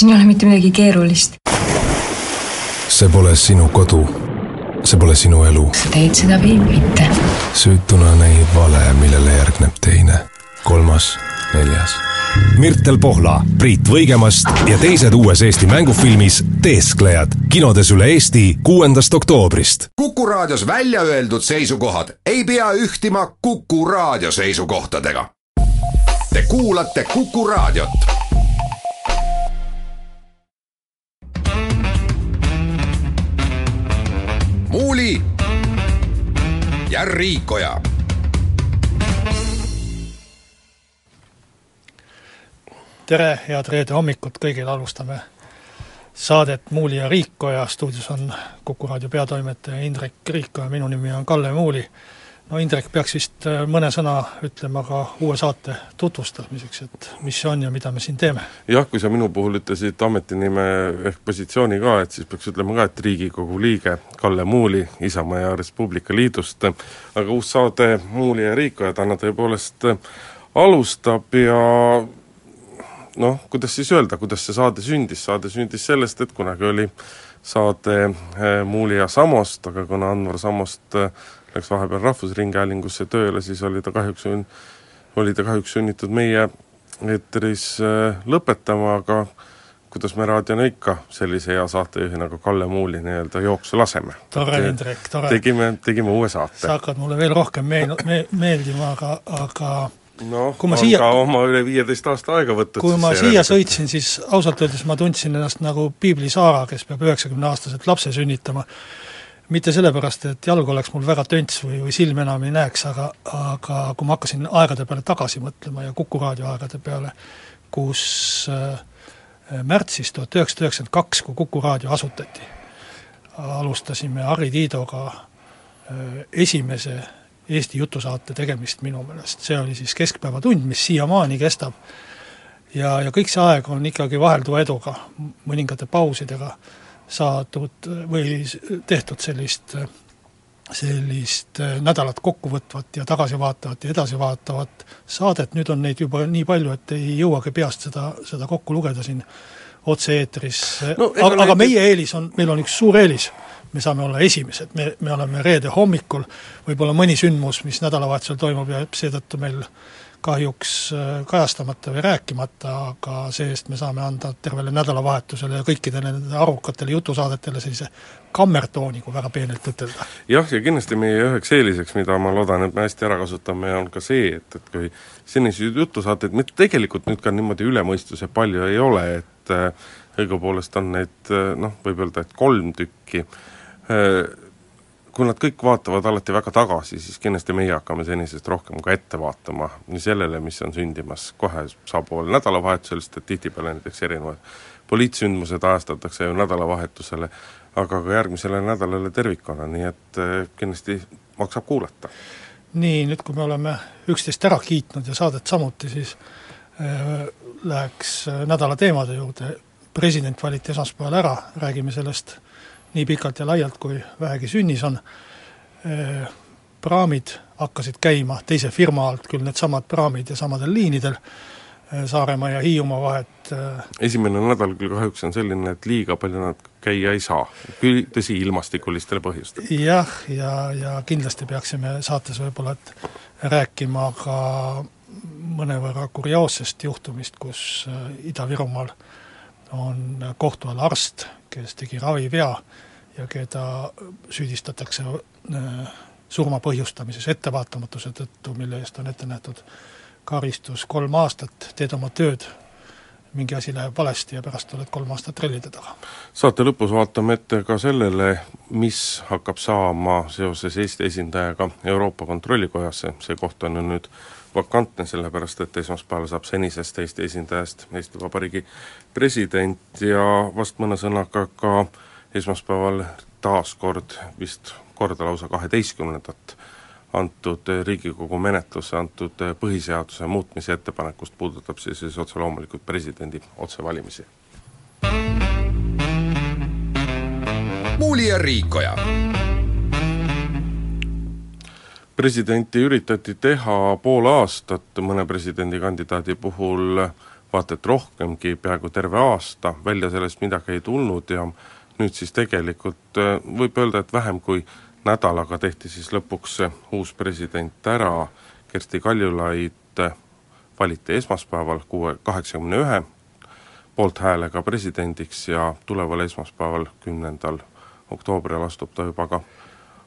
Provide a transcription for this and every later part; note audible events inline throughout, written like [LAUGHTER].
siin ei ole mitte midagi keerulist. see pole sinu kodu. see pole sinu elu. sa teed seda või mitte? süütuna näib vale, millele järgneb teine, kolmas, neljas. Mirtel Pohla, Priit Võigemast ja teised uues Eesti mängufilmis Teesklejad kinodes üle Eesti kuuendast oktoobrist. kuku raadios välja öeldud seisukohad ei pea ühtima Kuku raadio seisukohtadega. Te kuulate Kuku raadiot Muuli ja Riikoja. tere, head reede hommikut kõigile, alustame saadet Muuli ja Riikoja, stuudios on Kuku raadio peatoimetaja Indrek Riikoja, minu nimi on Kalle Muuli no Indrek peaks vist äh, mõne sõna ütlema ka uue saate tutvustamiseks, et mis see on ja mida me siin teeme? jah, kui sa minu puhul ütlesid ametinime ehk positsiooni ka, et siis peaks ütlema ka, et Riigikogu liige Kalle Muuli Isamaa ja Res Publica Liidust, aga uus saade Muuli ja Riiko ja täna tõepoolest alustab ja noh, kuidas siis öelda, kuidas see saade sündis, saade sündis sellest, et kunagi oli saade äh, Muuli ja Samost, aga kuna Anvar Samost äh, läks vahepeal Rahvusringhäälingusse tööle, siis oli ta kahjuks, oli ta kahjuks sunnitud meie eetris äh, lõpetama, aga kuidas me raadiona ikka sellise hea saatejuhi nagu Kalle Muuli nii-öelda jooksu laseme. tore, Indrek, tore. tegime, tegime uue saate. sa hakkad mulle veel rohkem meel-, me-, meeldima, aga, aga noh, on siia, ka oma üle viieteist aasta aega võtnud. kui ma siia sõitsin, siis ausalt öeldes ma tundsin ennast nagu Piibli Saara, kes peab üheksakümneaastaselt lapse sünnitama mitte sellepärast, et jalg oleks mul väga tönts või, või silm enam ei näeks, aga, aga kui ma hakkasin aegade peale tagasi mõtlema ja Kuku raadio aegade peale, kus äh, märtsis tuhat üheksasada üheksakümmend kaks, kui Kuku raadio asutati, alustasime Harri Tiidoga äh, esimese Eesti jutusaate tegemist minu meelest, see oli siis Keskpäevatund, mis siiamaani kestab, ja, ja kõik see aeg on ikkagi vahelduva eduga, mõningate pausidega saadud või tehtud sellist, sellist nädalat kokkuvõtvat ja tagasivaatavat ja edasivaatavat saadet, nüüd on neid juba nii palju, et ei jõuagi peast seda, seda kokku lugeda siin otse-eetris no,, aga, aga meie eelis on, meil on üks suur eelis, me saame olla esimesed, me, me oleme reede hommikul, võib-olla mõni sündmus, mis nädalavahetusel toimub, jääb seetõttu meil kahjuks äh, kajastamata või rääkimata, aga see-eest me saame anda tervele nädalavahetusele ja kõikidele nendele arvukatele jutusaadetele sellise kammertooni, kui väga peenelt ütelda. jah, ja kindlasti meie üheks eeliseks, mida ma loodan, et me hästi ära kasutame, on ka see, et, et kui selliseid jutusaateid mitte tegelikult nüüd ka niimoodi üle mõistuse palju ei ole, et äh, õigupoolest on neid äh, noh, võib öelda, et kolm tükki kui nad kõik vaatavad alati väga tagasi, siis kindlasti meie hakkame senisest rohkem ka ette vaatama nii sellele, mis on sündimas kohe saabuval nädalavahetusel, sest et tihtipeale näiteks erinevad poliitsündmused ajastatakse ju nädalavahetusele, aga ka järgmisele nädalale tervikuna, nii et eh, kindlasti maksab kuulata. nii, nüüd kui me oleme üksteist ära kiitnud ja saadet samuti, siis äh, läheks eh, nädala teemade juurde, president valiti esmaspäeval ära, räägime sellest äh, nii pikalt ja laialt, kui vähegi sünnis on, praamid hakkasid käima teise firma alt, küll needsamad praamid ja samadel liinidel, Saaremaa ja Hiiumaa vahet. esimene nädal küll kahjuks on selline, et liiga palju nad käia ei saa, küll tõsi, ilmastikulistele põhjustel. jah, ja, ja kindlasti peaksime saates võib-olla et rääkima ka mõnevõrra kurioossest juhtumist, kus Ida-Virumaal on kohtu all arst, kes tegi ravivea ja keda süüdistatakse äh, surma põhjustamises ettevaatamatuse tõttu, mille eest on ette nähtud karistus kolm aastat, teed oma tööd, mingi asi läheb valesti ja pärast oled kolm aastat trellide taga. saate lõpus vaatame ette ka sellele, mis hakkab saama seoses Eesti esindajaga Euroopa Kontrollikojasse, see koht on ju nüüd vakantne, sellepärast et esmaspäeval saab senisest Eesti esindajast Eesti Vabariigi president ja vast mõne sõnaga ka esmaspäeval taas kord, vist korda lausa kaheteistkümnendat, antud Riigikogu menetlusse antud põhiseaduse muutmise ettepanekust puudutab see siis otse loomulikult presidendi otsevalimisi. muuli ja Riikoja presidenti üritati teha pool aastat mõne presidendikandidaadi puhul vaata et rohkemgi, peaaegu terve aasta, välja sellest midagi ei tulnud ja nüüd siis tegelikult äh, võib öelda, et vähem kui nädalaga tehti siis lõpuks uus president ära, Kersti Kaljulaid äh, valiti esmaspäeval kuue, kaheksakümne ühe poolthäälega presidendiks ja tuleval esmaspäeval, kümnendal oktoobril astub ta juba ka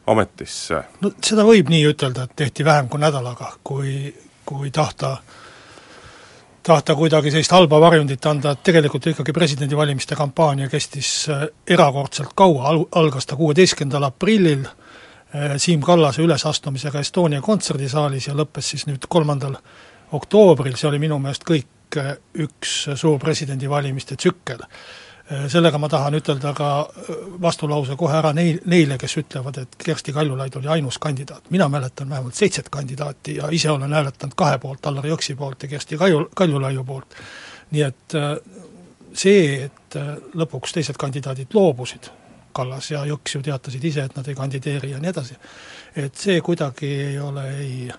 ametisse. no seda võib nii ütelda, et tehti vähem kui nädalaga, kui, kui tahta tahta kuidagi sellist halba varjundit anda, et tegelikult ikkagi presidendivalimiste kampaania kestis äh, erakordselt kaua, al-, algas ta kuueteistkümnendal aprillil äh, Siim Kallase ülesastumisega Estonia kontserdisaalis ja lõppes siis nüüd kolmandal oktoobril, see oli minu meelest kõik äh, üks suur presidendivalimiste tsükkel sellega ma tahan ütelda ka äh, vastulause kohe ära neil, neile, kes ütlevad, et Kersti Kaljulaid oli ainus kandidaat. mina mäletan vähemalt seitset kandidaati ja ise olen hääletanud kahe poolt, Allar Jõksi poolt ja Kersti Kalju, Kaljulaiu poolt. nii et äh, see, et lõpuks teised kandidaadid loobusid, Kallas ja Jõks ju teatasid ise, et nad ei kandideeri ja nii edasi, et see kuidagi ei ole ei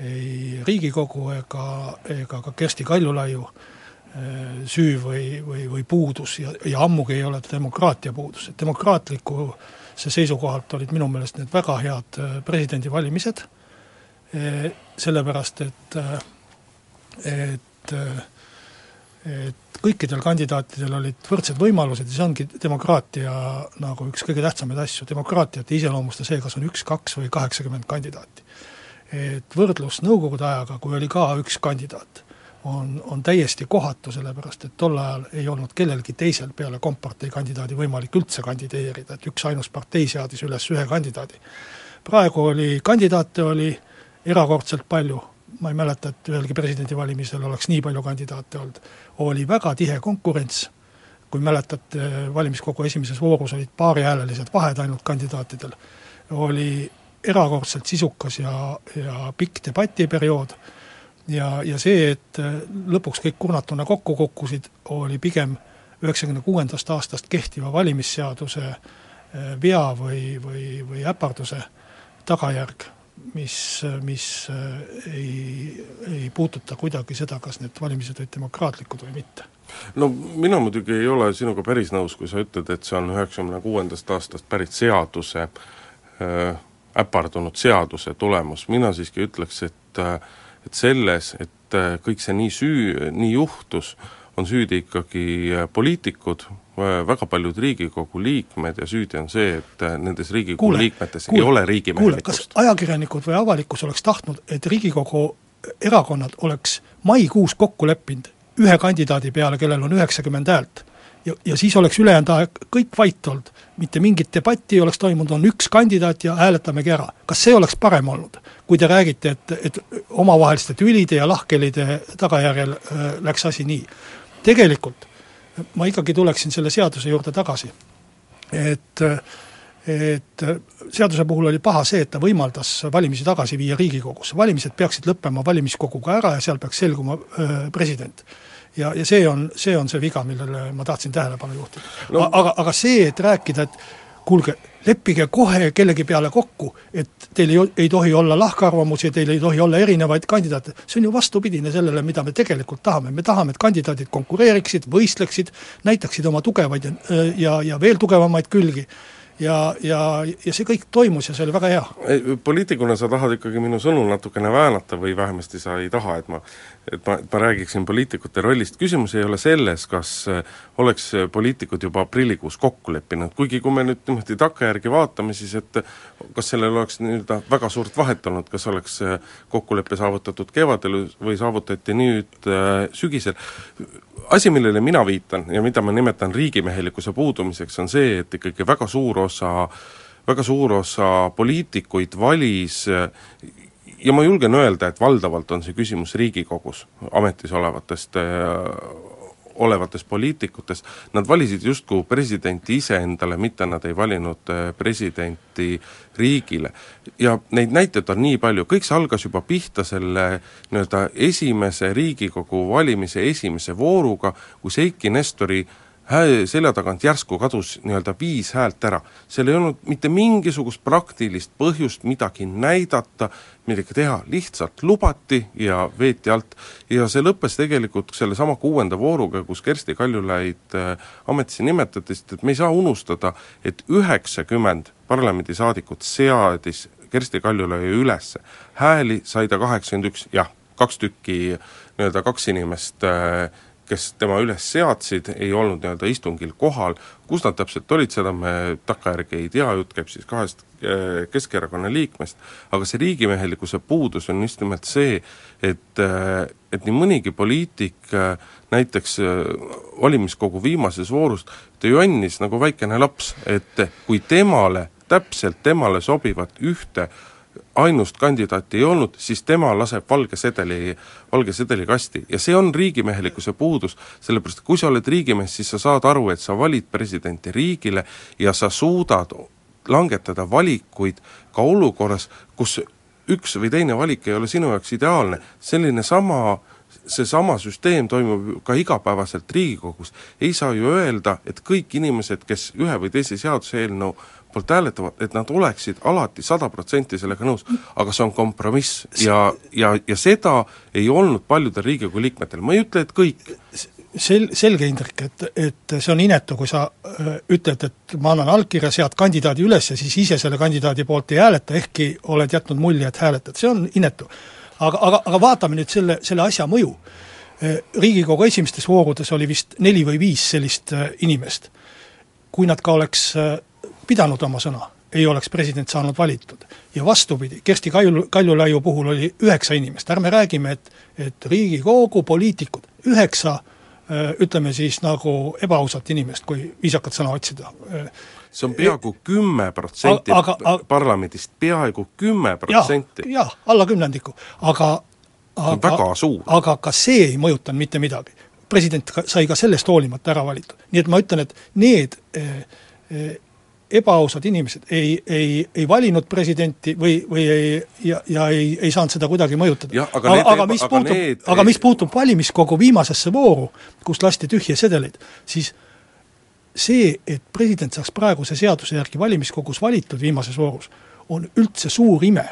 ei Riigikogu ega, ega ka Kersti Kaljulaiu äh, Äh, süü või, või, või puudus ja, ja ammugi ei ole ta demokraatia puudus, et demokraatliku see seisukohalt olid minu meelest need väga head äh, presidendivalimised, äh, sellepärast et, et et kõikidel kandidaatidel olid võrdsed võimalused ja see ongi demokraatia nagu üks kõige tähtsamaid asju, demokraatiat ei iseloomusta see, kas on üks, kaks või kaheksakümmend kandidaati. et võrdlus Nõukogude ajaga, kui oli ka üks kandidaat on, on täiesti kohatu, sellepärast et tol ajal ei olnud kellelgi teisel peale kompartei kandidaadi võimalik üldse kandideerida, et üksainus partei seadis üles ühe kandidaadi. praegu oli, kandidaate oli erakordselt palju, ma ei mäleta, et ühelgi presidendivalimisel oleks nii palju kandidaate olnud, oli väga tihe konkurents, kui mäletate, valimiskogu esimeses voorus olid paarihäälelised vahed ainult kandidaatidel, oli erakordselt sisukas ja, ja pikk debatiperiood ja, ja see, et äh, lõpuks kõik kurnatuna kokku kukkusid, oli pigem üheksakümne kuuendast aastast kehtiva valimisseaduse äh, vea või, või, või äparduse tagajärg, mis, mis äh, ei, ei puuduta kuidagi seda, kas need valimised olid demokraatlikud või mitte. no mina muidugi ei ole sinuga päris nõus, kui sa ütled, et see on üheksakümne kuuendast aastast pärit seaduse äpardunud seaduse tulemus, mina siiski ütleks, et äh, et selles, et äh, kõik see nii süü, nii juhtus, on süüdi ikkagi äh, poliitikud, väga paljud Riigikogu liikmed ja süüdi on see, et äh, nendes Riigikogu kuule, liikmetes kuule, ei ole riigimehelikkust. kas ajakirjanikud või avalikkus oleks tahtnud, et Riigikogu erakonnad oleks maikuus kokku leppinud ühe kandidaadi peale, kellel on üheksakümmend häält, ja, ja siis oleks ülejäänud aeg kõik vait olnud, mitte mingit debatti ei oleks toimunud, on üks kandidaat ja hääletamegi ära. kas see oleks parem olnud? kui te räägite, et, et omavaheliste tülide ja lahkhelide tagajärjel äh, läks asi nii. tegelikult ma ikkagi tuleksin selle seaduse juurde tagasi. et, et seaduse puhul oli paha see, et ta võimaldas valimisi tagasi viia Riigikogusse, valimised peaksid lõppema valimiskoguga ära ja seal peaks selguma öö, äh, president ja, ja see on, see on see viga, millele ma tahtsin tähelepanu juhtida. No.. aga, aga see, et rääkida, et kuulge, leppige kohe kellegi peale kokku, et teil ei, ei tohi olla lahkarvamusi, teil ei tohi olla erinevaid kandidaate, see on ju vastupidine sellele, mida me tegelikult tahame, me tahame, et kandidaadid konkureeriksid, võistleksid, näitaksid oma tugevaid ja, ja, ja veel tugevamaid külgi ja, ja, ja see kõik toimus ja see oli väga hea. poliitikuna sa tahad ikkagi minu sõnu natukene väänata või vähemasti sa ei taha, et ma et ma, et ma räägiksin poliitikute rollist, küsimus ei ole selles, kas äh, oleks poliitikud juba aprillikuus kokku leppinud, kuigi kui me nüüd niimoodi takkajärgi vaatame, siis et kas sellel oleks nii-öelda väga suurt vahet olnud, kas oleks äh, kokkulepe saavutatud kevadel või saavutati nüüd sügisel, asi, millele mina viitan ja mida ma nimetan riigimehelikkuse puudumiseks, on see, et ikkagi väga suur osa väga suur osa poliitikuid valis ja ma julgen öelda, et valdavalt on see küsimus Riigikogus ametis olevatest olevatest poliitikutest, nad valisid justkui presidenti iseendale, mitte nad ei valinud äh, presidenti riigile. ja neid näiteid on nii palju, kõik see algas juba pihta selle nii-öelda esimese Riigikogu valimise esimese vooruga, kus Eiki Nestori hää-, selja tagant järsku kadus nii-öelda viis häält ära. seal ei olnud mitte mingisugust praktilist põhjust midagi näidata, midagi teha, lihtsalt lubati ja veeti alt. ja see lõppes tegelikult sellesama kuuenda vooruga, kus Kersti Kaljulaid äh, ametisse nimetati, sest et me ei saa unustada, et üheksakümmend parlamendisaadikut seadis Kersti Kaljulaiu üles, hääli sai ta kaheksakümmend üks, jah, kaks tükki, nii-öelda kaks inimest äh, kes tema üles seadsid, ei olnud nii-öelda istungil kohal, kus nad täpselt olid, seda me takkajärgi ei tea, jutt käib siis kahest äh, Keskerakonna liikmest, aga see riigimehelikkuse puudus on just nimelt see, et, äh, et nii mõnigi poliitik äh, näiteks valimiskogu viimases voorus, ta jonnis nagu väikene laps, et kui temale, täpselt temale sobivat ühte ainust kandidaati ei olnud, siis tema laseb valge sedeli, valge sedeli kasti. Ja see on riigimehelikkuse puudus, sellepärast kui sa oled riigimees, siis sa saad aru, et sa valid presidenti riigile ja sa suudad langetada valikuid ka olukorras, kus üks või teine valik ei ole sinu jaoks ideaalne, selline sama seesama süsteem toimub ka igapäevaselt Riigikogus, ei saa ju öelda, et kõik inimesed, kes ühe või teise seaduseelnõu poolt hääletavad, et nad oleksid alati sada protsenti sellega nõus, aga see on kompromiss ja, ja, ja seda ei olnud paljudel Riigikogu liikmetel, ma ei ütle, et kõik. Sel-, selge, Indrek, et, et see on inetu, kui sa öö, ütled, et ma annan allkirja, sead kandidaadi üles ja siis ise selle kandidaadi poolt ei hääleta, ehkki oled jätnud mulje, et hääletad, see on inetu. aga, aga, aga vaatame nüüd selle, selle asja mõju. Riigikogu esimestes voorudes oli vist neli või viis sellist inimest. kui nad ka oleks pidanud oma sõna, ei oleks president saanud valitud. ja vastupidi, Kersti Kalju, Kaljulaiu puhul oli üheksa inimest, ärme räägime, et et Riigikogu poliitikud, üheksa ütleme siis nagu ebaausat inimest, kui viisakat sõna otsida. see on peaaegu kümme protsenti parlamendist, peaaegu kümme protsenti. jah, alla kümnendiku, aga aga, väga suur. aga ka see ei mõjutanud mitte midagi. president sai ka sellest hoolimata ära valitud. nii et ma ütlen, et need eh, eh, ebaausad inimesed ei, ei, ei valinud presidenti või, või ei, ja, ja ei, ei saanud seda kuidagi mõjutada. aga, aga, aga mis puutub, need... aga mis puutub valimiskogu viimasesse vooru, kus lasti tühje sedeleid, siis see, et president saaks praeguse seaduse järgi valimiskogus valitud viimases voorus, on üldse suur ime.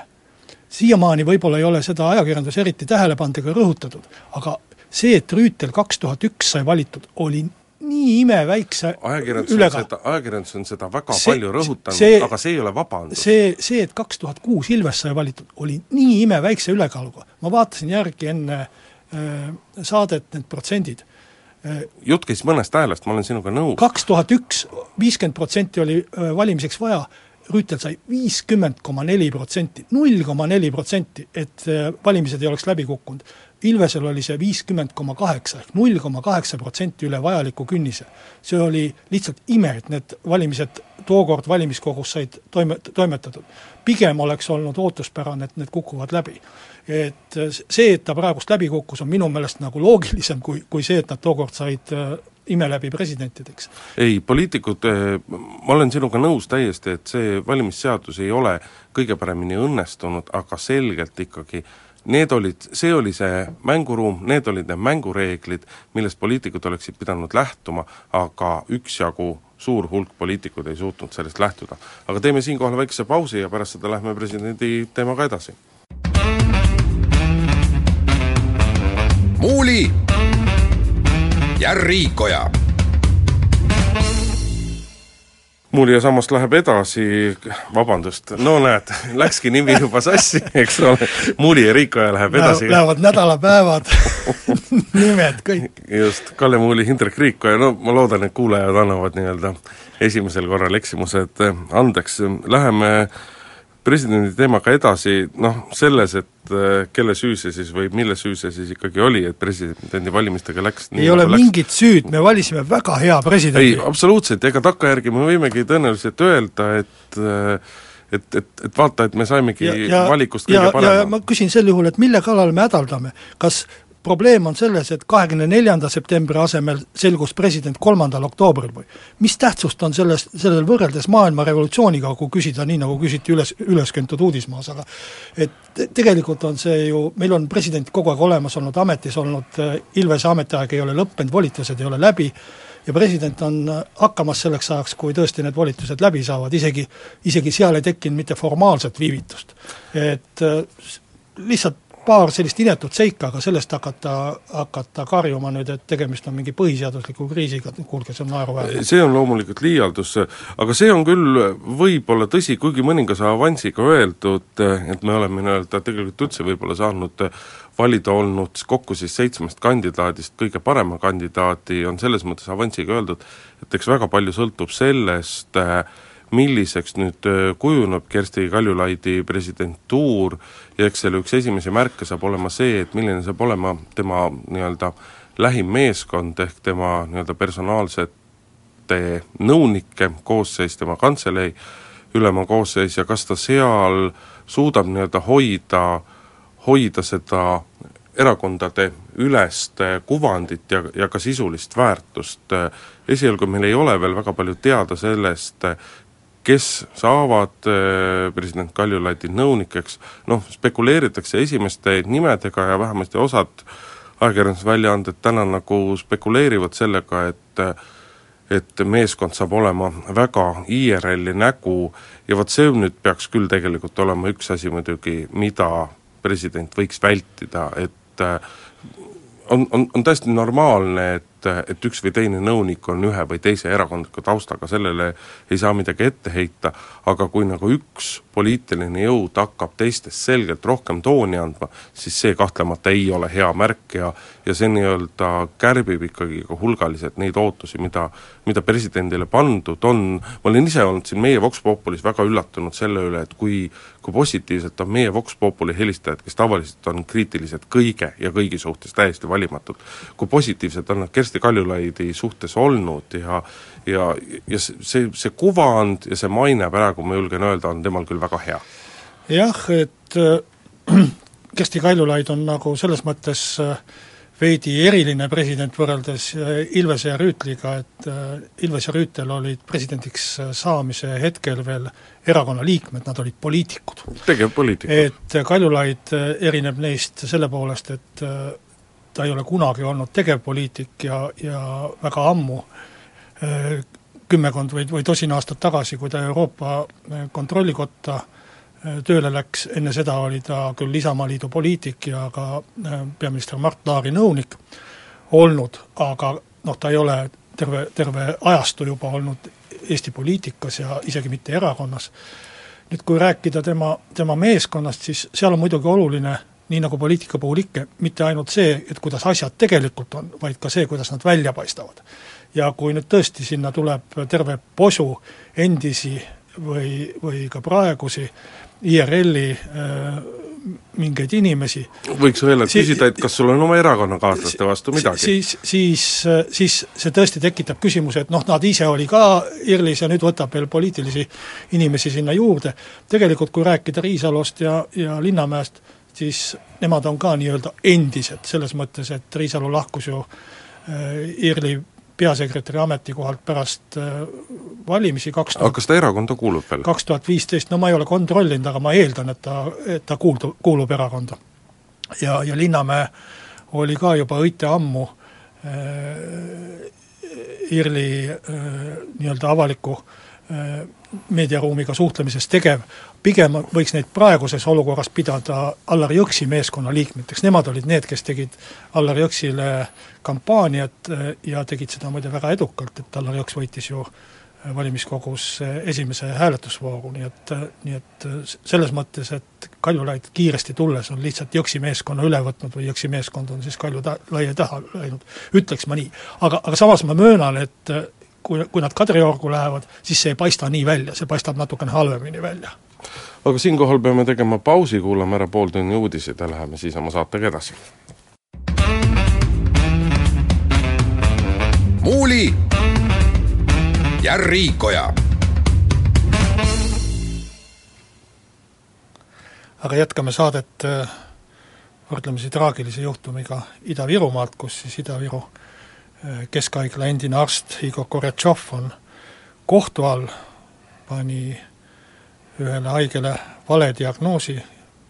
siiamaani võib-olla ei ole seda ajakirjandus eriti tähele pannud ega rõhutatud, aga see, et Rüütel kaks tuhat üks sai valitud, oli nii imeväikse seda, ajakirjandus on seda väga see, palju rõhutanud, aga see ei ole vabandus. see, see, et kaks tuhat kuus Ilves sai valitud, oli nii imeväikse ülekaaluga. ma vaatasin järgi enne äh, saadet need protsendid äh,. jutt käis mõnest häälest, ma olen sinuga nõus. kaks tuhat üks, viiskümmend protsenti oli äh, valimiseks vaja, Rüütel sai viiskümmend koma neli protsenti, null koma neli protsenti, et äh, valimised ei oleks läbi kukkunud. Ilvesel oli see viiskümmend koma kaheksa ehk null koma kaheksa protsenti üle vajaliku künnise. see oli lihtsalt ime, et need valimised tookord valimiskogus said toime, toimetatud. pigem oleks olnud ootuspärane, et need kukuvad läbi. et see, et ta praegust läbi kukkus, on minu meelest nagu loogilisem kui, kui see, et nad tookord said äh, ime läbi presidentideks. ei, poliitikud, äh, ma olen sinuga nõus täiesti, et see valimisseadus ei ole kõige paremini õnnestunud, aga selgelt ikkagi Need olid, see oli see mänguruum, need olid need mängureeglid, millest poliitikud oleksid pidanud lähtuma, aga üksjagu suur hulk poliitikuid ei suutnud sellest lähtuda. aga teeme siinkohal väikese pausi ja pärast seda lähme presidendi teemaga edasi. muuli ja Riikoja mul ja sammast läheb edasi, vabandust, no näed, läkski nimi juba sassi, eks ole, Muuli ja Riikoja läheb edasi. Lähevad nädalapäevad. [LAUGHS] Nimed kõik. just, Kalle Muuli, Hindrek Riikoja, no ma loodan, et kuulajad annavad nii-öelda esimesel korral eksimused andeks, läheme presidendi teemaga edasi, noh, selles, et äh, kelle süü see siis või mille süü see siis ikkagi oli, et presidendi valimistega läks ei ole läks. mingit süüd, me valisime väga hea presidendi. ei, absoluutselt, ega takkajärgi me võimegi tõenäoliselt öelda, et äh, et, et, et vaata, et me saimegi ja, ja, valikust kõige ja, parema. ma küsin sel juhul, et mille kallal me hädaldame, kas probleem on selles, et kahekümne neljanda septembri asemel selgus president kolmandal oktoobril või mis tähtsust on selles, sellel võrreldes maailma revolutsiooniga, kui küsida nii, nagu küsiti üles, ülesköntud uudismaas, aga et tegelikult on see ju, meil on president kogu aeg olemas olnud, ametis olnud, Ilvese ametiaeg ei ole lõppenud, volitused ei ole läbi, ja president on hakkamas selleks ajaks, kui tõesti need volitused läbi saavad, isegi, isegi seal ei tekkinud mitte formaalset viivitust. et lihtsalt paar sellist inetut seika, aga sellest hakata, hakata karjuma nüüd, et tegemist on mingi põhiseadusliku kriisiga, kuulge, see on naeruväärne. see on loomulikult liialdus, aga see on küll võib-olla tõsi, kuigi mõningase avansiga öeldud, et me oleme nii-öelda tegelikult üldse võib-olla saanud valida olnud kokku siis seitsmest kandidaadist kõige parema kandidaadi, on selles mõttes avansiga öeldud, et eks väga palju sõltub sellest milliseks nüüd kujuneb Kersti Kaljulaidi presidentuur ja eks selle üks esimesi märke saab olema see, et milline saab olema tema nii-öelda lähim meeskond ehk tema nii-öelda personaalsete nõunike koosseis, tema kantselei ülema koosseis ja kas ta seal suudab nii-öelda hoida, hoida seda erakondade ülest kuvandit ja, ja ka sisulist väärtust. esialgu meil ei ole veel väga palju teada sellest, kes saavad äh, president Kaljulaidi nõunikeks, noh, spekuleeritakse esimeste nimedega ja vähemasti osad ajakirjandusväljaanded täna nagu spekuleerivad sellega, et et meeskond saab olema väga IRL-i nägu. Ja vot see nüüd peaks küll tegelikult olema üks asi muidugi, mida president võiks vältida, et on, on, on täiesti normaalne, et et, et üks või teine nõunik on ühe või teise erakondliku taustaga, sellele ei saa midagi ette heita, aga kui nagu üks poliitiline jõud hakkab teistest selgelt rohkem tooni andma, siis see kahtlemata ei ole hea märk ja ja see nii-öelda kärbib ikkagi ka hulgaliselt neid ootusi, mida, mida presidendile pandud on, ma olen ise olnud siin meie Vox Populis väga üllatunud selle üle, et kui kui positiivselt on meie Vox Populi helistajad, kes tavaliselt on kriitilised kõige ja kõigi suhtes täiesti valimatud, kui positiivsed on nad Kersti Kaljulaidi suhtes olnud ja ja, ja see, see kuvand ja see maine praegu, ma julgen öelda, on temal küll väga hea. jah, et äh, [CLEARS THROAT] Kersti Kaljulaid on nagu selles mõttes äh, veidi eriline president võrreldes äh, Ilvese ja Rüütliga, et Ilves ja Rüütel olid presidendiks saamise hetkel veel erakonna liikmed, nad olid poliitikud. tegevpoliitikud. et Kaljulaid erineb neist selle poolest, et ta ei ole kunagi olnud tegevpoliitik ja, ja väga ammu, kümmekond või, või tosin aastat tagasi, kui ta Euroopa Kontrollikotta äh, tööle läks, enne seda oli ta küll Isamaaliidu poliitik ja ka äh, peaminister Mart Laari nõunik olnud, aga noh, ta ei ole terve, terve ajastu juba olnud Eesti poliitikas ja isegi mitte erakonnas. nüüd kui rääkida tema, tema meeskonnast, siis seal on muidugi oluline, nii nagu poliitika puhul ikka, mitte ainult see, et kuidas asjad tegelikult on, vaid ka see, kuidas nad välja paistavad. ja kui nüüd tõesti sinna tuleb terve posu endisi või, või ka praegusi IRL-i äh, mingeid inimesi. võiks öelda, et küsida, et kas sul on oma erakonnakaaslaste vastu midagi? siis, siis, siis see tõesti tekitab küsimuse, et noh, nad ise oli ka IRL-is ja nüüd võtab veel poliitilisi inimesi sinna juurde, tegelikult kui rääkida Riisalost ja, ja Linnamäest, siis nemad on ka nii-öelda endised, selles mõttes, et Riisalu lahkus ju äh, IRL-i peasekretäri ametikohalt pärast äh, valimisi kaks tuhat aga kas ta erakonda kuulub veel? kaks tuhat viisteist, no ma ei ole kontrollinud, aga ma eeldan, et ta, et ta kuuldu-, kuulub erakonda. ja, ja Linnamäe oli ka juba õite ammu äh, IRL-i äh, nii-öelda avaliku äh, meediaruumiga suhtlemises tegev, pigem võiks neid praeguses olukorras pidada Allar Jõksi meeskonna liikmeteks, nemad olid need, kes tegid Allar Jõksile kampaaniat äh, ja tegid seda muide väga edukalt, et Allar Jõks võitis ju äh, valimiskogus äh, esimese hääletusvooru, nii et, nii et selles mõttes, et Kaljulaid kiiresti tulles on lihtsalt Jõksi meeskonna üle võtnud või Jõksi meeskond on siis Kaljulaia taha läinud, ütleks ma nii. aga, aga samas ma möönan, et kui, kui nad Kadriorgu lähevad, siis see ei paista nii välja, see paistab natukene halvemini välja. aga siinkohal peame tegema pausi, kuulame ära pooltunni uudised ja läheme siis oma saatega edasi. muuli ja Riikoja aga jätkame saadet äh, võrdlemisi traagilise juhtumiga Ida-Virumaalt, kus siis Ida-Viru keskhaigla endine arst Igor Koretšov on kohtu all, pani ühele haigele vale diagnoosi,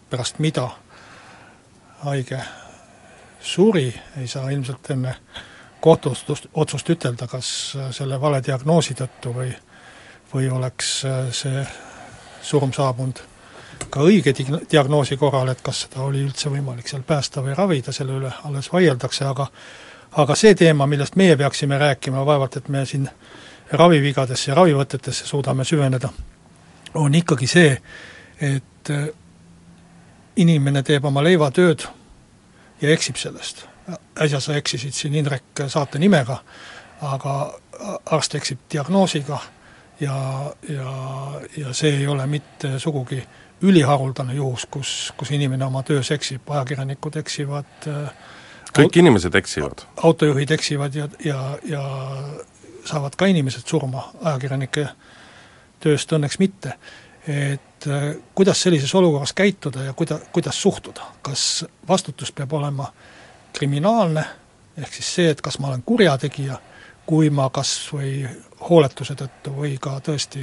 pärast mida haige suri, ei saa ilmselt enne kohtuotsust, otsust ütelda, kas selle vale diagnoosi tõttu või või oleks see surm saabunud ka õige diagnoosi korral, et kas seda oli üldse võimalik seal päästa või ravida, selle üle alles vaieldakse, aga aga see teema, millest meie peaksime rääkima, vaevalt et me siin ravivigadesse ja ravivõtetesse suudame süveneda, on ikkagi see, et inimene teeb oma leivatööd ja eksib sellest. äsja sa eksisid siin Indrek saate nimega, aga arst eksib diagnoosiga ja, ja, ja see ei ole mitte sugugi üliharuldane juhus, kus, kus inimene oma töös eksib, ajakirjanikud eksivad, kõik inimesed eksivad. autojuhid eksivad ja, ja, ja saavad ka inimesed surma, ajakirjanike tööst õnneks mitte. et kuidas sellises olukorras käituda ja kuida-, kuidas suhtuda, kas vastutus peab olema kriminaalne, ehk siis see, et kas ma olen kurjategija, kui ma kas või hooletuse tõttu või ka tõesti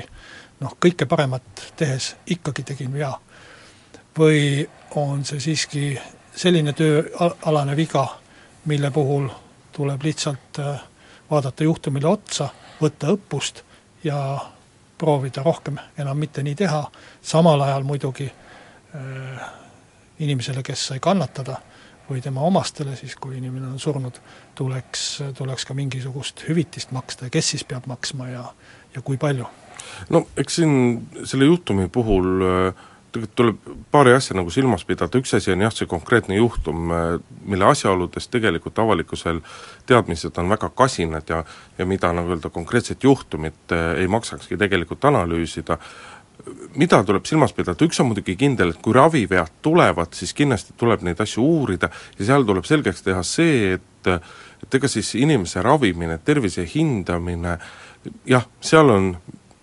noh, kõike paremat tehes ikkagi tegin vea. või on see siiski selline tööalane viga, mille puhul tuleb lihtsalt äh, vaadata juhtumile otsa, võtta õppust ja proovida rohkem enam mitte nii teha, samal ajal muidugi äh, inimesele, kes sai kannatada, või tema omastele siis, kui inimene on surnud, tuleks, tuleks ka mingisugust hüvitist maksta ja kes siis peab maksma ja, ja kui palju. No eks siin selle juhtumi puhul äh, tegelikult tuleb paari asja nagu silmas pidada, üks asi on jah, see konkreetne juhtum, äh, mille asjaoludest tegelikult avalikkusel teadmised on väga kasinad ja ja mida nagu öelda, konkreetset juhtumit äh, ei maksakski tegelikult analüüsida, mida tuleb silmas pidada, üks on muidugi kindel, et kui ravivead tulevad, siis kindlasti tuleb neid asju uurida ja seal tuleb selgeks teha see, et et ega siis inimese ravimine, tervise hindamine, jah, seal on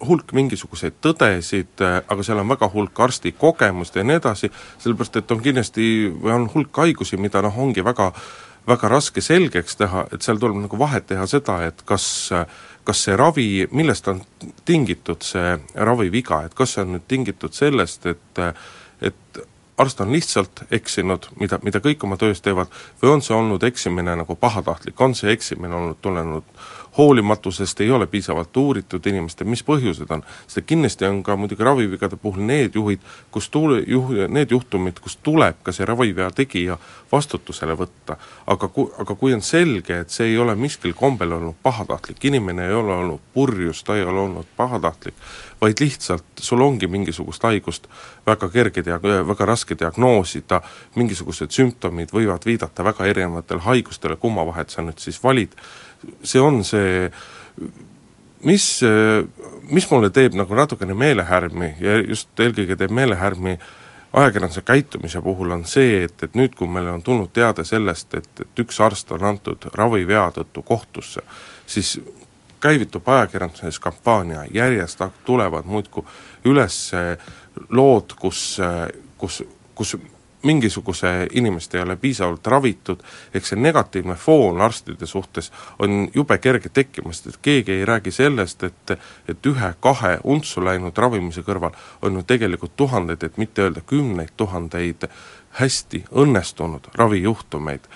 hulk mingisuguseid tõdesid, aga seal on väga hulk arsti kogemust ja nii edasi, sellepärast et on kindlasti, või on hulk haigusi, mida noh, ongi väga väga raske selgeks teha, et seal tuleb nagu vahet teha seda, et kas kas see ravi, millest on tingitud see raviviga, et kas see on nüüd tingitud sellest, et et arst on lihtsalt eksinud, mida, mida kõik oma töös teevad, või on see olnud eksimine nagu pahatahtlik, on see eksimine olnud tulenenud hoolimatusest ei ole piisavalt uuritud inimeste, mis põhjused on, sest kindlasti on ka muidugi ravivigade puhul need juhid, kus tule, juh-, need juhtumid, kus tuleb ka see ravivea tegija vastutusele võtta. aga ku-, aga kui on selge, et see ei ole miskil kombel olnud pahatahtlik, inimene ei ole olnud purjus, ta ei ole olnud pahatahtlik, vaid lihtsalt sul ongi mingisugust haigust väga kerge diag-, väga raske diagnoosida, mingisugused sümptomid võivad viidata väga erinevatele haigustele, kumma vahet sa nüüd siis valid, see on see, mis, mis mulle teeb nagu natukene meelehärmi ja just eelkõige teeb meelehärmi ajakirjanduse käitumise puhul on see, et, et nüüd, kui meile on tulnud teade sellest, et, et üks arst on antud ravivea tõttu kohtusse, siis käivitub ajakirjanduses kampaania, järjest tulevad muudkui üles lood, kus, kus, kus mingisuguse inimest ei ole piisavalt ravitud, ehk see negatiivne foon arstide suhtes on jube kerge tekkima, sest et keegi ei räägi sellest, et et ühe-kahe untsu läinud ravimise kõrval on ju tegelikult tuhandeid, et mitte öelda kümneid tuhandeid hästi õnnestunud ravijuhtumeid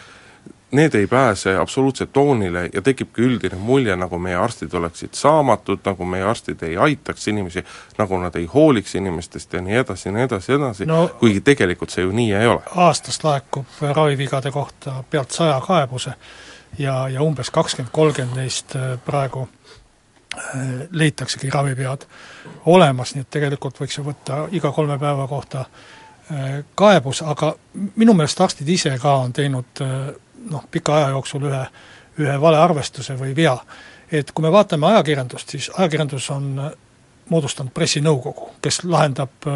need ei pääse absoluutselt toonile ja tekibki üldine mulje, nagu meie arstid oleksid saamatud, nagu meie arstid ei aitaks inimesi, nagu nad ei hooliks inimestest ja nii edasi ja nii edasi ja edasi no,, kuigi tegelikult see ju nii ei ole. aastas laekub ravivigade kohta pealt saja kaebuse ja, ja umbes kakskümmend, kolmkümmend neist äh, praegu äh, leitaksegi ravivead olemas, nii et tegelikult võiks ju võtta iga kolme päeva kohta äh, kaebus, aga minu meelest arstid ise ka on teinud noh, pika aja jooksul ühe, ühe valearvestuse või vea. et kui me vaatame ajakirjandust, siis ajakirjandus on moodustanud pressinõukogu, kes lahendab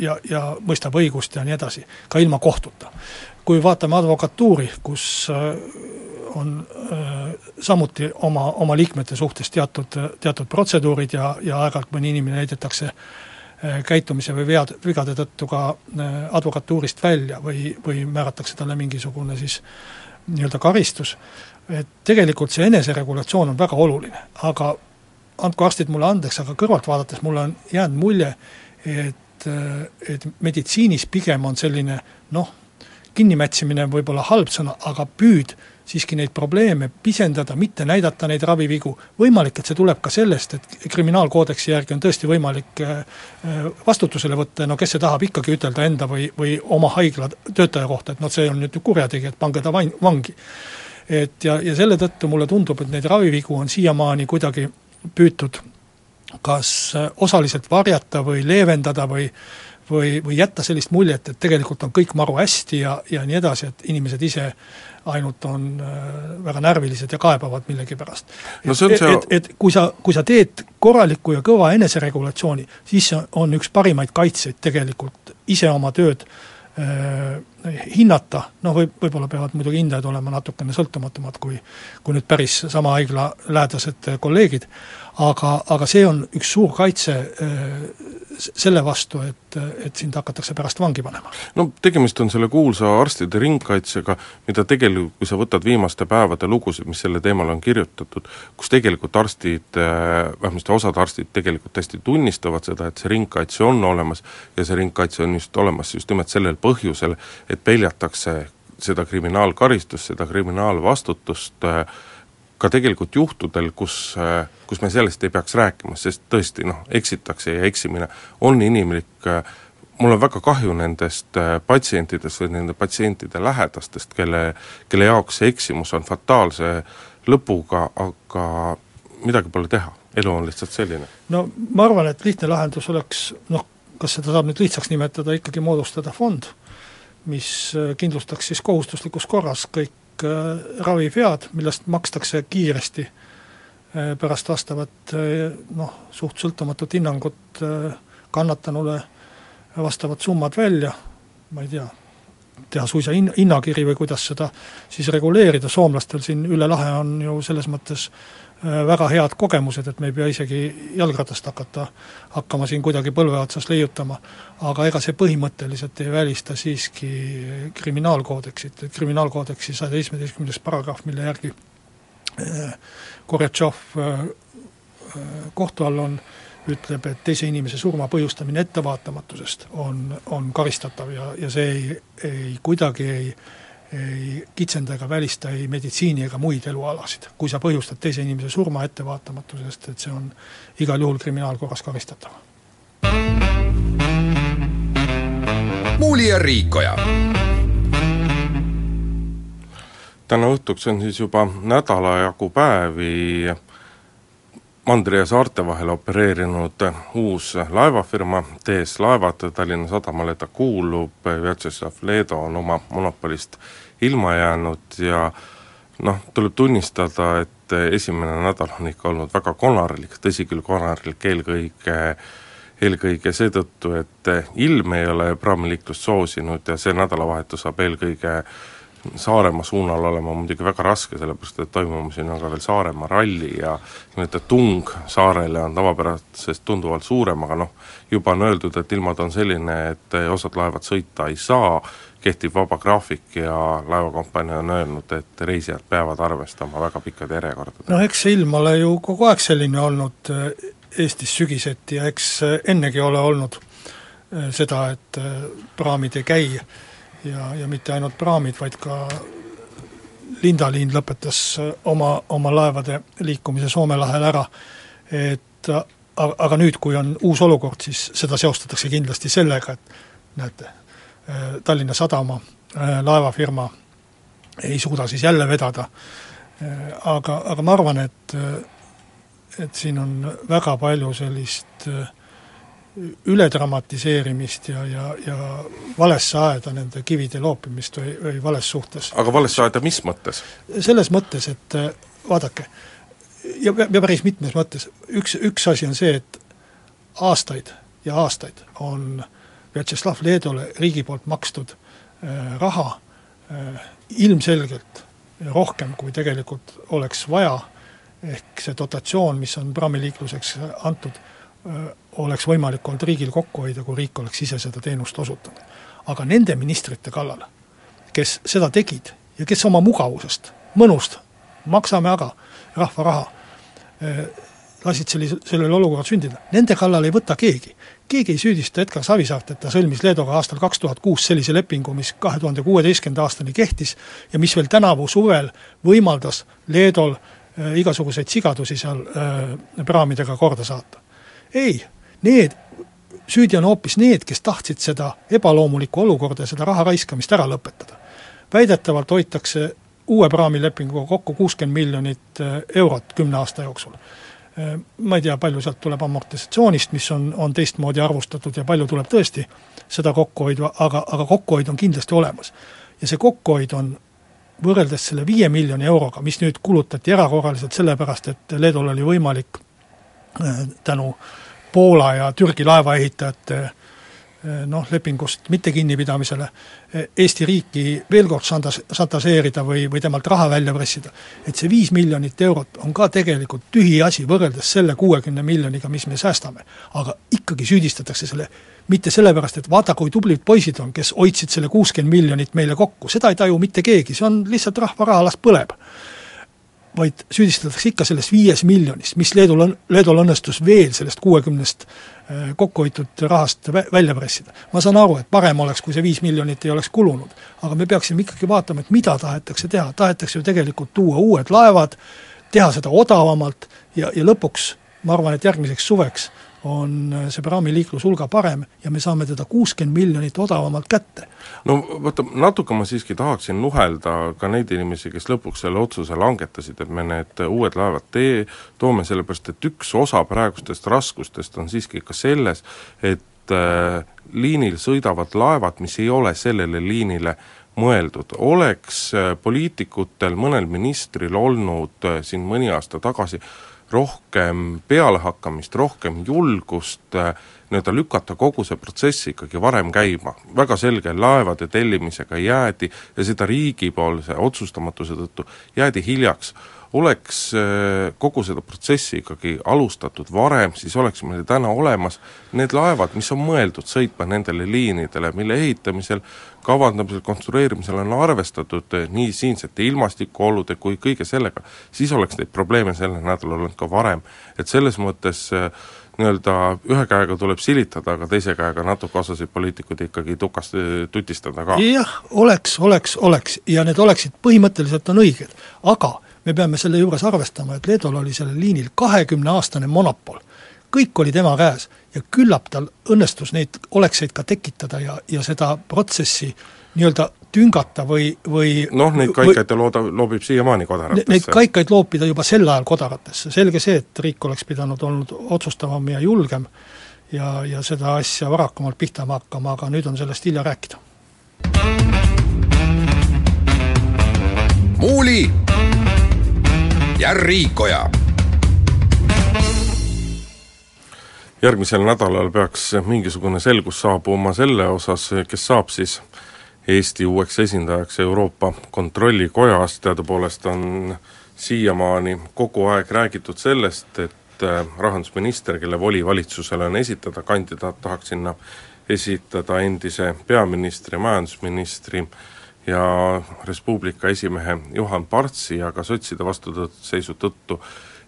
ja, ja mõistab õigust ja nii edasi, ka ilma kohtuta. kui vaatame advokatuuri, kus on samuti oma, oma liikmete suhtes teatud, teatud protseduurid ja, ja aeg-ajalt mõni inimene heidetakse käitumise või vead, vigade tõttu ka advokatuurist välja või, või määratakse talle mingisugune siis äh, nii-öelda karistus, et tegelikult see eneseregulatsioon on väga oluline, aga andku arstid mulle andeks, aga kõrvalt vaadates mulle on jäänud mulje, et, et meditsiinis pigem on selline noh, kinnimätsimine võib olla halb sõna, aga püüd siiski neid probleeme pisendada, mitte näidata neid ravivigu, võimalik, et see tuleb ka sellest, et kriminaalkoodeksi järgi on tõesti võimalik äh, äh, vastutusele võtta, no kes see tahab ikkagi ütelda enda või, või oma haigla töötaja kohta, et noh, see on nüüd ju kurjategija, et pange ta vain-, vangi. et ja, ja selle tõttu mulle tundub, et neid ravivigu on siiamaani kuidagi püütud kas osaliselt varjata või leevendada või või, või jätta sellist muljet, et tegelikult on kõik maru hästi ja, ja nii edasi, et inimesed ise ainult on äh, väga närvilised ja kaebavad millegipärast. no see on see et, et, et kui sa, kui sa teed korraliku ja kõva eneseregulatsiooni, siis see on üks parimaid kaitseid tegelikult ise oma tööd äh, hinnata, noh võib, võib-olla peavad muidugi hindajad olema natukene sõltumatumad kui kui nüüd päris sama haigla lähedased kolleegid, aga, aga see on üks suur kaitse äh, selle vastu, et, et sind hakatakse pärast vangi panema. no tegemist on selle kuulsa arstide ringkaitsega, mida tegelikult, kui sa võtad viimaste päevade lugusid, mis selle teemal on kirjutatud, kus tegelikult arstid, vähemasti osad arstid tegelikult tõesti tunnistavad seda, et see ringkaitse on olemas ja see ringkaitse on just olemas just nimelt sellel põhjusel, et peljatakse seda kriminaalkaristust, seda kriminaalvastutust äh, ka tegelikult juhtudel, kus, kus me sellest ei peaks rääkima, sest tõesti noh, eksitakse ja eksimine on inimlik, mul on väga kahju nendest patsientidest või nende patsientide lähedastest, kelle, kelle jaoks see eksimus on fataalse lõpuga, aga midagi pole teha, elu on lihtsalt selline. no ma arvan, et lihtne lahendus oleks noh, kas seda saab nüüd lihtsaks nimetada, ikkagi moodustada fond, mis kindlustaks siis kohustuslikus korras kõik äh, ravivead, millest makstakse kiiresti äh, pärast vastavat äh, noh, suht sõltumatut hinnangut kannatanule vastavad summad välja, ma ei tea, teha suisa hin-, hinnakiri või kuidas seda siis reguleerida, soomlastel siin üle lahe on ju selles mõttes väga head kogemused, et me ei pea isegi jalgratast hakata, hakkama siin kuidagi põlve otsas leiutama. aga ega see põhimõtteliselt ei välista siiski kriminaalkoodeksit, et kriminaalkoodeksi saja seitsmeteistkümnes paragrahv, mille järgi Gorjatšov kohtu all on, ütleb, et teise inimese surma põhjustamine ettevaatamatusest on, on karistatav ja, ja see ei, ei kuidagi ei ei kitsenda ega välista ei meditsiini ega muid elualasid. kui sa põhjustad teise inimese surma ettevaatamatusest, et see on igal juhul kriminaalkorras karistatav. muuli ja Riikoja. täna õhtuks on siis juba nädala jagu päevi mandri ja saarte vahel opereerinud uus laevafirma, TS Laevad, Tallinna Sadamale. Ta kuulub, Vjatšeslav Leedo on oma monopolist ilma jäänud ja noh, tuleb tunnistada, et esimene nädal on ikka olnud väga konarlik, tõsi küll, konarlik eelkõige eelkõige seetõttu, et ilm ei ole praamiliiklust soosinud ja see nädalavahetus saab eelkõige Saaremaa suunal olema muidugi väga raske, sellepärast et toimumas on ka veel Saaremaa ralli ja nii-öelda tung saarele on tavapärasest tunduvalt suurem, aga noh, juba on öeldud, et ilmad on selline, et osad laevad sõita ei saa, kehtib vaba graafik ja laevakompanii on öelnud, et reisijad peavad arvestama väga pikkade järjekordadega. noh, eks see ilm ole ju kogu aeg selline olnud eh, Eestis sügiseti ja eks eh, ennegi ole olnud eh, seda, et praamid ei käi ja, ja mitte ainult praamid, vaid ka Lindaliin lõpetas oma, oma laevade liikumise Soome lahel ära, et aga, aga nüüd, kui on uus olukord, siis seda seostatakse kindlasti sellega, et näete, Tallinna Sadama laevafirma ei suuda siis jälle vedada, aga, aga ma arvan, et et siin on väga palju sellist äh, üledramatiseerimist ja, ja, ja valesse aeda nende kivide loopimist või, või vales suhtes. aga valesse aeda mis mõttes? selles mõttes, et äh, vaadake, ja, ja päris mitmes mõttes, üks, üks asi on see, et aastaid ja aastaid on Vjatšeslav Leedole riigi poolt makstud äh, raha äh, ilmselgelt rohkem, kui tegelikult oleks vaja, ehk see dotatsioon, mis on praamiliikluseks antud äh,, oleks võimalik olnud riigil kokku hoida, kui riik oleks ise seda teenust osutanud. aga nende ministrite kallal, kes seda tegid ja kes oma mugavusest, mõnust, maksame aga rahva raha, lasid sellise, sellel olukorral sündida, nende kallal ei võta keegi. keegi ei süüdista Edgar Savisaart, et ta sõlmis Leedoga aastal kaks tuhat kuus sellise lepingu, mis kahe tuhande kuueteistkümnenda aastani kehtis ja mis veel tänavu suvel võimaldas Leedol äh, igasuguseid sigadusi seal äh, praamidega korda saata. Ei, need, süüdi on hoopis need, kes tahtsid seda ebaloomulikku olukorda ja seda raha raiskamist ära lõpetada. väidetavalt hoitakse uue praamilepinguga kokku kuuskümmend miljonit äh, eurot kümne aasta jooksul. Äh, ma ei tea, palju sealt tuleb amortisatsioonist, mis on, on teistmoodi arvustatud ja palju tuleb tõesti seda kokkuhoidu, aga, aga kokkuhoid on kindlasti olemas. ja see kokkuhoid on võrreldes selle viie miljoni euroga, mis nüüd kulutati erakorraliselt sellepärast, et Leedul oli võimalik äh, tänu Poola ja Türgi laevaehitajate noh, lepingust mitte kinnipidamisele Eesti riiki veel kord šantas-, šantaseerida või, või temalt raha välja pressida. et see viis miljonit eurot on ka tegelikult tühiasi võrreldes selle kuuekümne miljoniga, mis me säästame. aga ikkagi süüdistatakse selle, mitte sellepärast, et vaata, kui tublid poisid on, kes hoidsid selle kuuskümmend miljonit meile kokku, seda ei taju mitte keegi, see on lihtsalt rahva raha, las põleb vaid süüdistatakse ikka selles viies miljonis, mis Leedul on, Leedul õnnestus veel sellest kuuekümnest äh, kokku hoitud rahast vä-, välja pressida. ma saan aru, et parem oleks, kui see viis miljonit ei oleks kulunud, aga me peaksime ikkagi vaatama, et mida tahetakse teha, tahetakse ju tegelikult tuua uued laevad, teha seda odavamalt ja, ja lõpuks ma arvan, et järgmiseks suveks on äh, see praamiliiklus hulga parem ja me saame teda kuuskümmend miljonit odavamalt kätte. no vaata, natuke ma siiski tahaksin nuhelda ka neid inimesi, kes lõpuks selle otsuse langetasid, et me need uued laevad tee, toome, sellepärast et üks osa praegustest raskustest on siiski ka selles, et äh, liinil sõidavad laevad, mis ei ole sellele liinile mõeldud, oleks äh, poliitikutel, mõnel ministril olnud äh, siin mõni aasta tagasi rohkem pealehakkamist, rohkem julgust äh, nii-öelda lükata kogu see protsess ikkagi varem käima. väga selge, laevade tellimisega jäädi ja seda riigipoolse otsustamatuse tõttu jäädi hiljaks oleks äh, kogu seda protsessi ikkagi alustatud varem, siis oleks meil täna olemas need laevad, mis on mõeldud sõitma nendele liinidele, mille ehitamisel, kavandamisel, konstrueerimisel on arvestatud äh, nii siinsete ilmastikuolude kui kõige sellega, siis oleks neid probleeme sellel nädalal olnud ka varem. et selles mõttes äh, nii-öelda ühe käega tuleb silitada, aga teise käega natuke osasid poliitikuid ikkagi tukast, tutistada ka. jah, oleks, oleks, oleks ja need oleksid põhimõtteliselt on õiged, aga me peame selle juures arvestama, et Leedol oli sellel liinil kahekümneaastane monopol. kõik oli tema käes ja küllap tal õnnestus neid olekseid ka tekitada ja, ja seda protsessi nii-öelda tüngata või, või noh, neid kaikaid ta looda, loobib siiamaani kodaratesse. Neid kaikaid loopida juba sel ajal kodaratesse, selge see, et riik oleks pidanud olnud otsustavam ja julgem ja, ja seda asja varakamalt pihta hakkama, aga nüüd on sellest hilja rääkida. muuli ja Riikoja. järgmisel nädalal peaks mingisugune selgus saabuma selle osas, kes saab siis Eesti uueks esindajaks Euroopa Kontrollikojas, teadupoolest on siiamaani kogu aeg räägitud sellest, et äh, rahandusminister, kelle voli valitsusele on esitada kandidaat, tahaks sinna esitada endise peaministri, majandusministri äh, ja Res Publica esimehe Juhan Partsi, aga sotside vastuseisu tõttu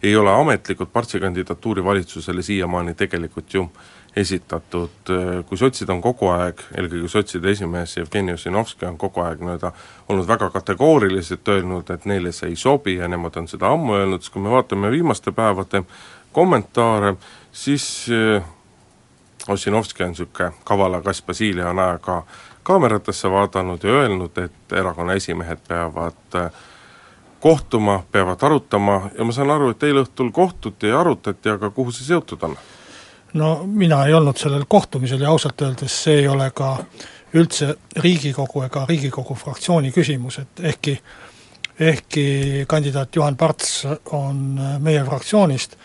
ei ole ametlikult Partsi kandidatuuri valitsusele siiamaani tegelikult ju esitatud, kui sotsid on kogu aeg, eelkõige sotside esimees Jevgeni Ossinovski on kogu aeg nii-öelda olnud väga kategooriliselt öelnud, et neile see ei sobi ja nemad on seda ammu öelnud, siis kui me vaatame viimaste päevade kommentaare, siis eh, Ossinovski on niisugune kavala kass Basilia näoga kaameratesse vaadanud ja öelnud, et erakonna esimehed peavad äh, kohtuma, peavad arutama ja ma saan aru, et eile õhtul kohtuti ja arutati, aga kuhu see seotud on? no mina ei olnud sellel kohtumisel ja ausalt öeldes see ei ole ka üldse Riigikogu ega Riigikogu fraktsiooni küsimus, et ehkki ehkki kandidaat Juhan Parts on meie fraktsioonist,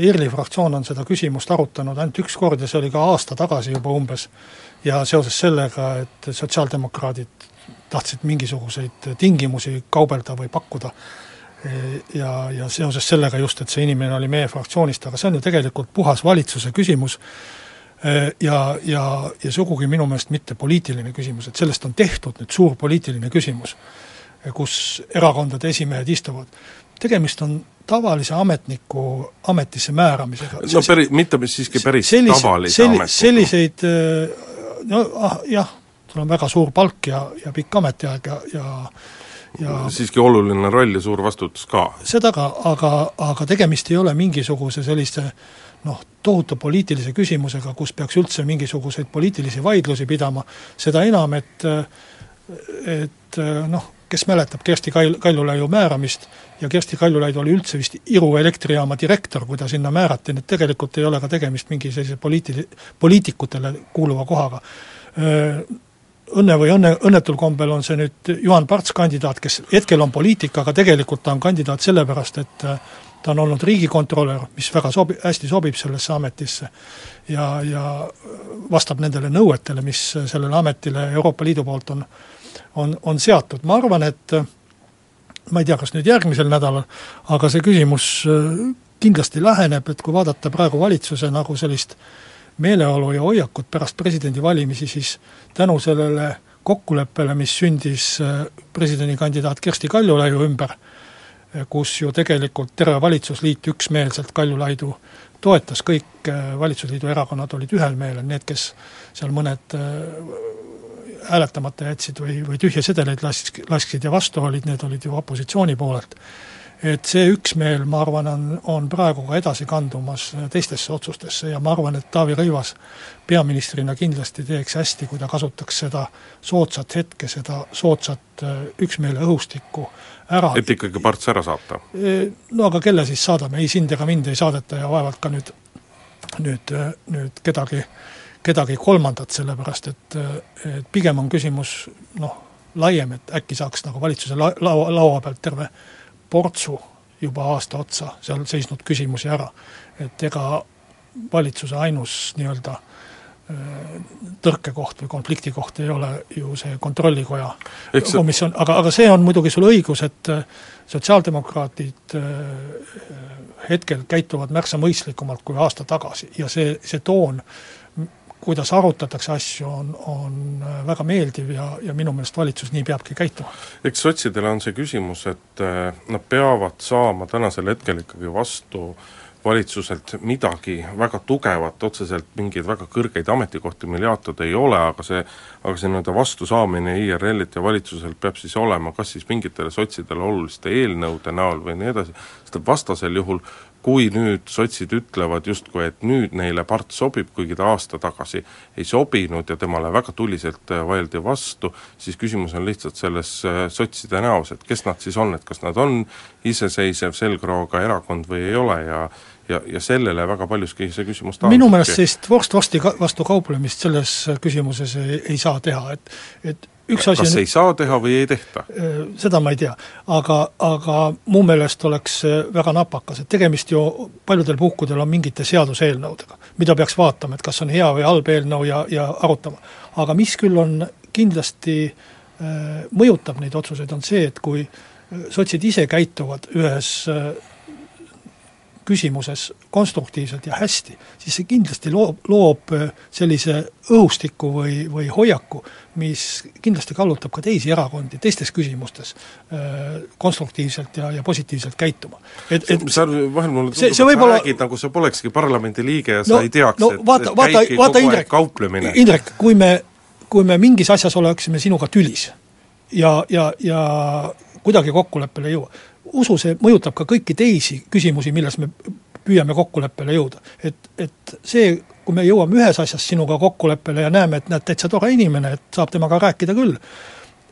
IRL-i fraktsioon on seda küsimust arutanud ainult üks kord ja see oli ka aasta tagasi juba umbes, ja seoses sellega, et sotsiaaldemokraadid tahtsid mingisuguseid tingimusi kaubelda või pakkuda, ja, ja seoses sellega just, et see inimene oli meie fraktsioonist, aga see on ju tegelikult puhas valitsuse küsimus ja, ja, ja sugugi minu meelest mitte poliitiline küsimus, et sellest on tehtud nüüd suur poliitiline küsimus, kus erakondade esimehed istuvad. Tegemist on tavalise ametniku ametisse määramisega. no päri-, mitte siiski päris Sellis- tavalise selli- ametniku. selliseid äh, no ah, jah, sul on väga suur palk ja, ja pikk ametiaeg ja, ja ja siiski oluline roll ja suur vastutus ka. seda ka, aga, aga tegemist ei ole mingisuguse sellise noh, tohutu poliitilise küsimusega, kus peaks üldse mingisuguseid poliitilisi vaidlusi pidama, seda enam, et et noh, kes mäletab Kersti Kail-, Kaljulaiu määramist ja Kersti Kaljulaid oli üldse vist Iru elektrijaama direktor, kui ta sinna määrati, nii et tegelikult ei ole ka tegemist mingi sellise poliitili-, poliitikutele kuuluva kohaga. Õnne või õnne, õnnetul kombel on see nüüd Juhan Parts kandidaat, kes hetkel on poliitik, aga tegelikult ta on kandidaat sellepärast, et ta on olnud riigikontrolör, mis väga sobi-, hästi sobib sellesse ametisse ja, ja vastab nendele nõuetele, mis sellele ametile Euroopa Liidu poolt on on, on seatud, ma arvan, et ma ei tea, kas nüüd järgmisel nädalal, aga see küsimus kindlasti läheneb, et kui vaadata praegu valitsuse nagu sellist meeleolu ja hoiakut pärast presidendivalimisi, siis tänu sellele kokkuleppele, mis sündis presidendikandidaat Kersti Kaljulaiu ümber, kus ju tegelikult terve valitsusliit üksmeelselt Kaljulaidu toetas, kõik valitsusliidu erakonnad olid ühel meelel, need, kes seal mõned hääletamata jätsid või, või tühje sedeleid lask-, lasksid ja vastu olid, need olid ju opositsiooni poolelt. et see üksmeel, ma arvan, on, on praegu ka edasi kandumas teistesse otsustesse ja ma arvan, et Taavi Rõivas peaministrina kindlasti teeks hästi, kui ta kasutaks seda soodsat hetke, seda soodsat üksmeele õhustikku ära. et ikkagi parts ära saata? No aga kelle siis saadame, ei sind ega mind ei saadeta ja vaevalt ka nüüd, nüüd, nüüd kedagi kedagi kolmandat, sellepärast et, et pigem on küsimus noh, laiem, et äkki saaks nagu valitsuse la-, laua, laua pealt terve portsu juba aasta otsa seal seisnud küsimusi ära. et ega valitsuse ainus nii-öelda tõrkekoht või konfliktikoht ei ole ju see kontrollikoja Eks komisjon, aga, aga see on muidugi sul õigus, et sotsiaaldemokraadid hetkel käituvad märksa mõistlikumalt kui aasta tagasi ja see, see toon, kuidas arutatakse asju, on, on väga meeldiv ja, ja minu meelest valitsus nii peabki käituma. eks sotsidele on see küsimus, et nad peavad saama tänasel hetkel ikkagi vastu valitsuselt midagi väga tugevat, otseselt mingeid väga kõrgeid ametikohti meil jaotada ei ole, aga see aga see nii-öelda vastusaamine IRL-ilt ja valitsuselt peab siis olema kas siis mingitele sotsidele oluliste eelnõude näol või nii edasi, sest vastasel juhul kui nüüd sotsid ütlevad justkui, et nüüd neile part sobib, kuigi ta aasta tagasi ei sobinud ja temale väga tuliselt vaieldi vastu, siis küsimus on lihtsalt selles sotside näos, et kes nad siis on, et kas nad on iseseisev selgrooga erakond või ei ole ja ja, ja sellele väga paljuski see küsimus taandubki. minu meelest sellist vorst vorsti ka, vastu kauplemist selles küsimuses ei, ei saa teha, et et üks asi kas on, ei saa teha või ei tehta? Seda ma ei tea, aga, aga mu meelest oleks väga napakas, et tegemist ju paljudel puhkudel on mingite seaduseelnõudega, mida peaks vaatama, et kas on hea või halb eelnõu ja, ja arutama. aga mis küll on kindlasti äh, mõjutab neid otsuseid, on see, et kui sotsid ise käituvad ühes äh, küsimuses konstruktiivselt ja hästi, siis see kindlasti loob, loob sellise õhustiku või, või hoiaku, mis kindlasti kallutab ka teisi erakondi teistes küsimustes konstruktiivselt ja, ja positiivselt käituma. et, et sa vahel mulle tundub, et sa olla... räägid nagu sa polekski parlamendi liige ja no, sa ei teaks no,, et, vaata, et vaata, käibki vaata, kogu Indrek, aeg kauplemine. Indrek, kui me, kui me mingis asjas oleksime sinuga tülis ja, ja, ja kuidagi kokkuleppele ei jõua, usu, see mõjutab ka kõiki teisi küsimusi, milles me püüame kokkuleppele jõuda. et, et see, kui me jõuame ühes asjas sinuga kokkuleppele ja näeme, et näed, täitsa tore inimene, et saab temaga rääkida küll,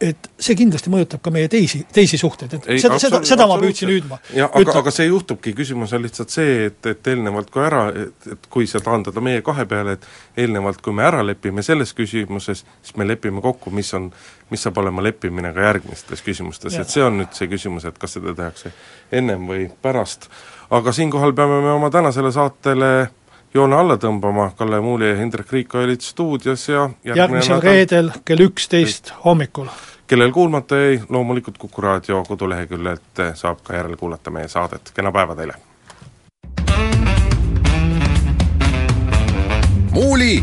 et see kindlasti mõjutab ka meie teisi, teisi suhteid, et ei, seda, seda, seda ma püüdsin hüüdma. aga, aga see juhtubki, küsimus on lihtsalt see, et, et eelnevalt kui ära, et, et kui see taandada meie kahe peale, et eelnevalt, kui me ära lepime selles küsimuses, siis me lepime kokku, mis on, mis saab olema leppimine ka järgmistes küsimustes, et see on nüüd see küsimus, et kas seda tehakse ennem või pärast. aga siinkohal peame me oma tänasele saatele joone alla tõmbama, Kalle Muuli ja Hendrik Riik olid stuudios ja järgmisel nädal... reedel kell üksteist hommikul. kellel kuulmata jäi, loomulikult Kuku raadio koduleheküljelt saab ka järelkuulata meie saadet, kena päeva teile! muuli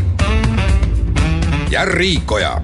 ja Riikoja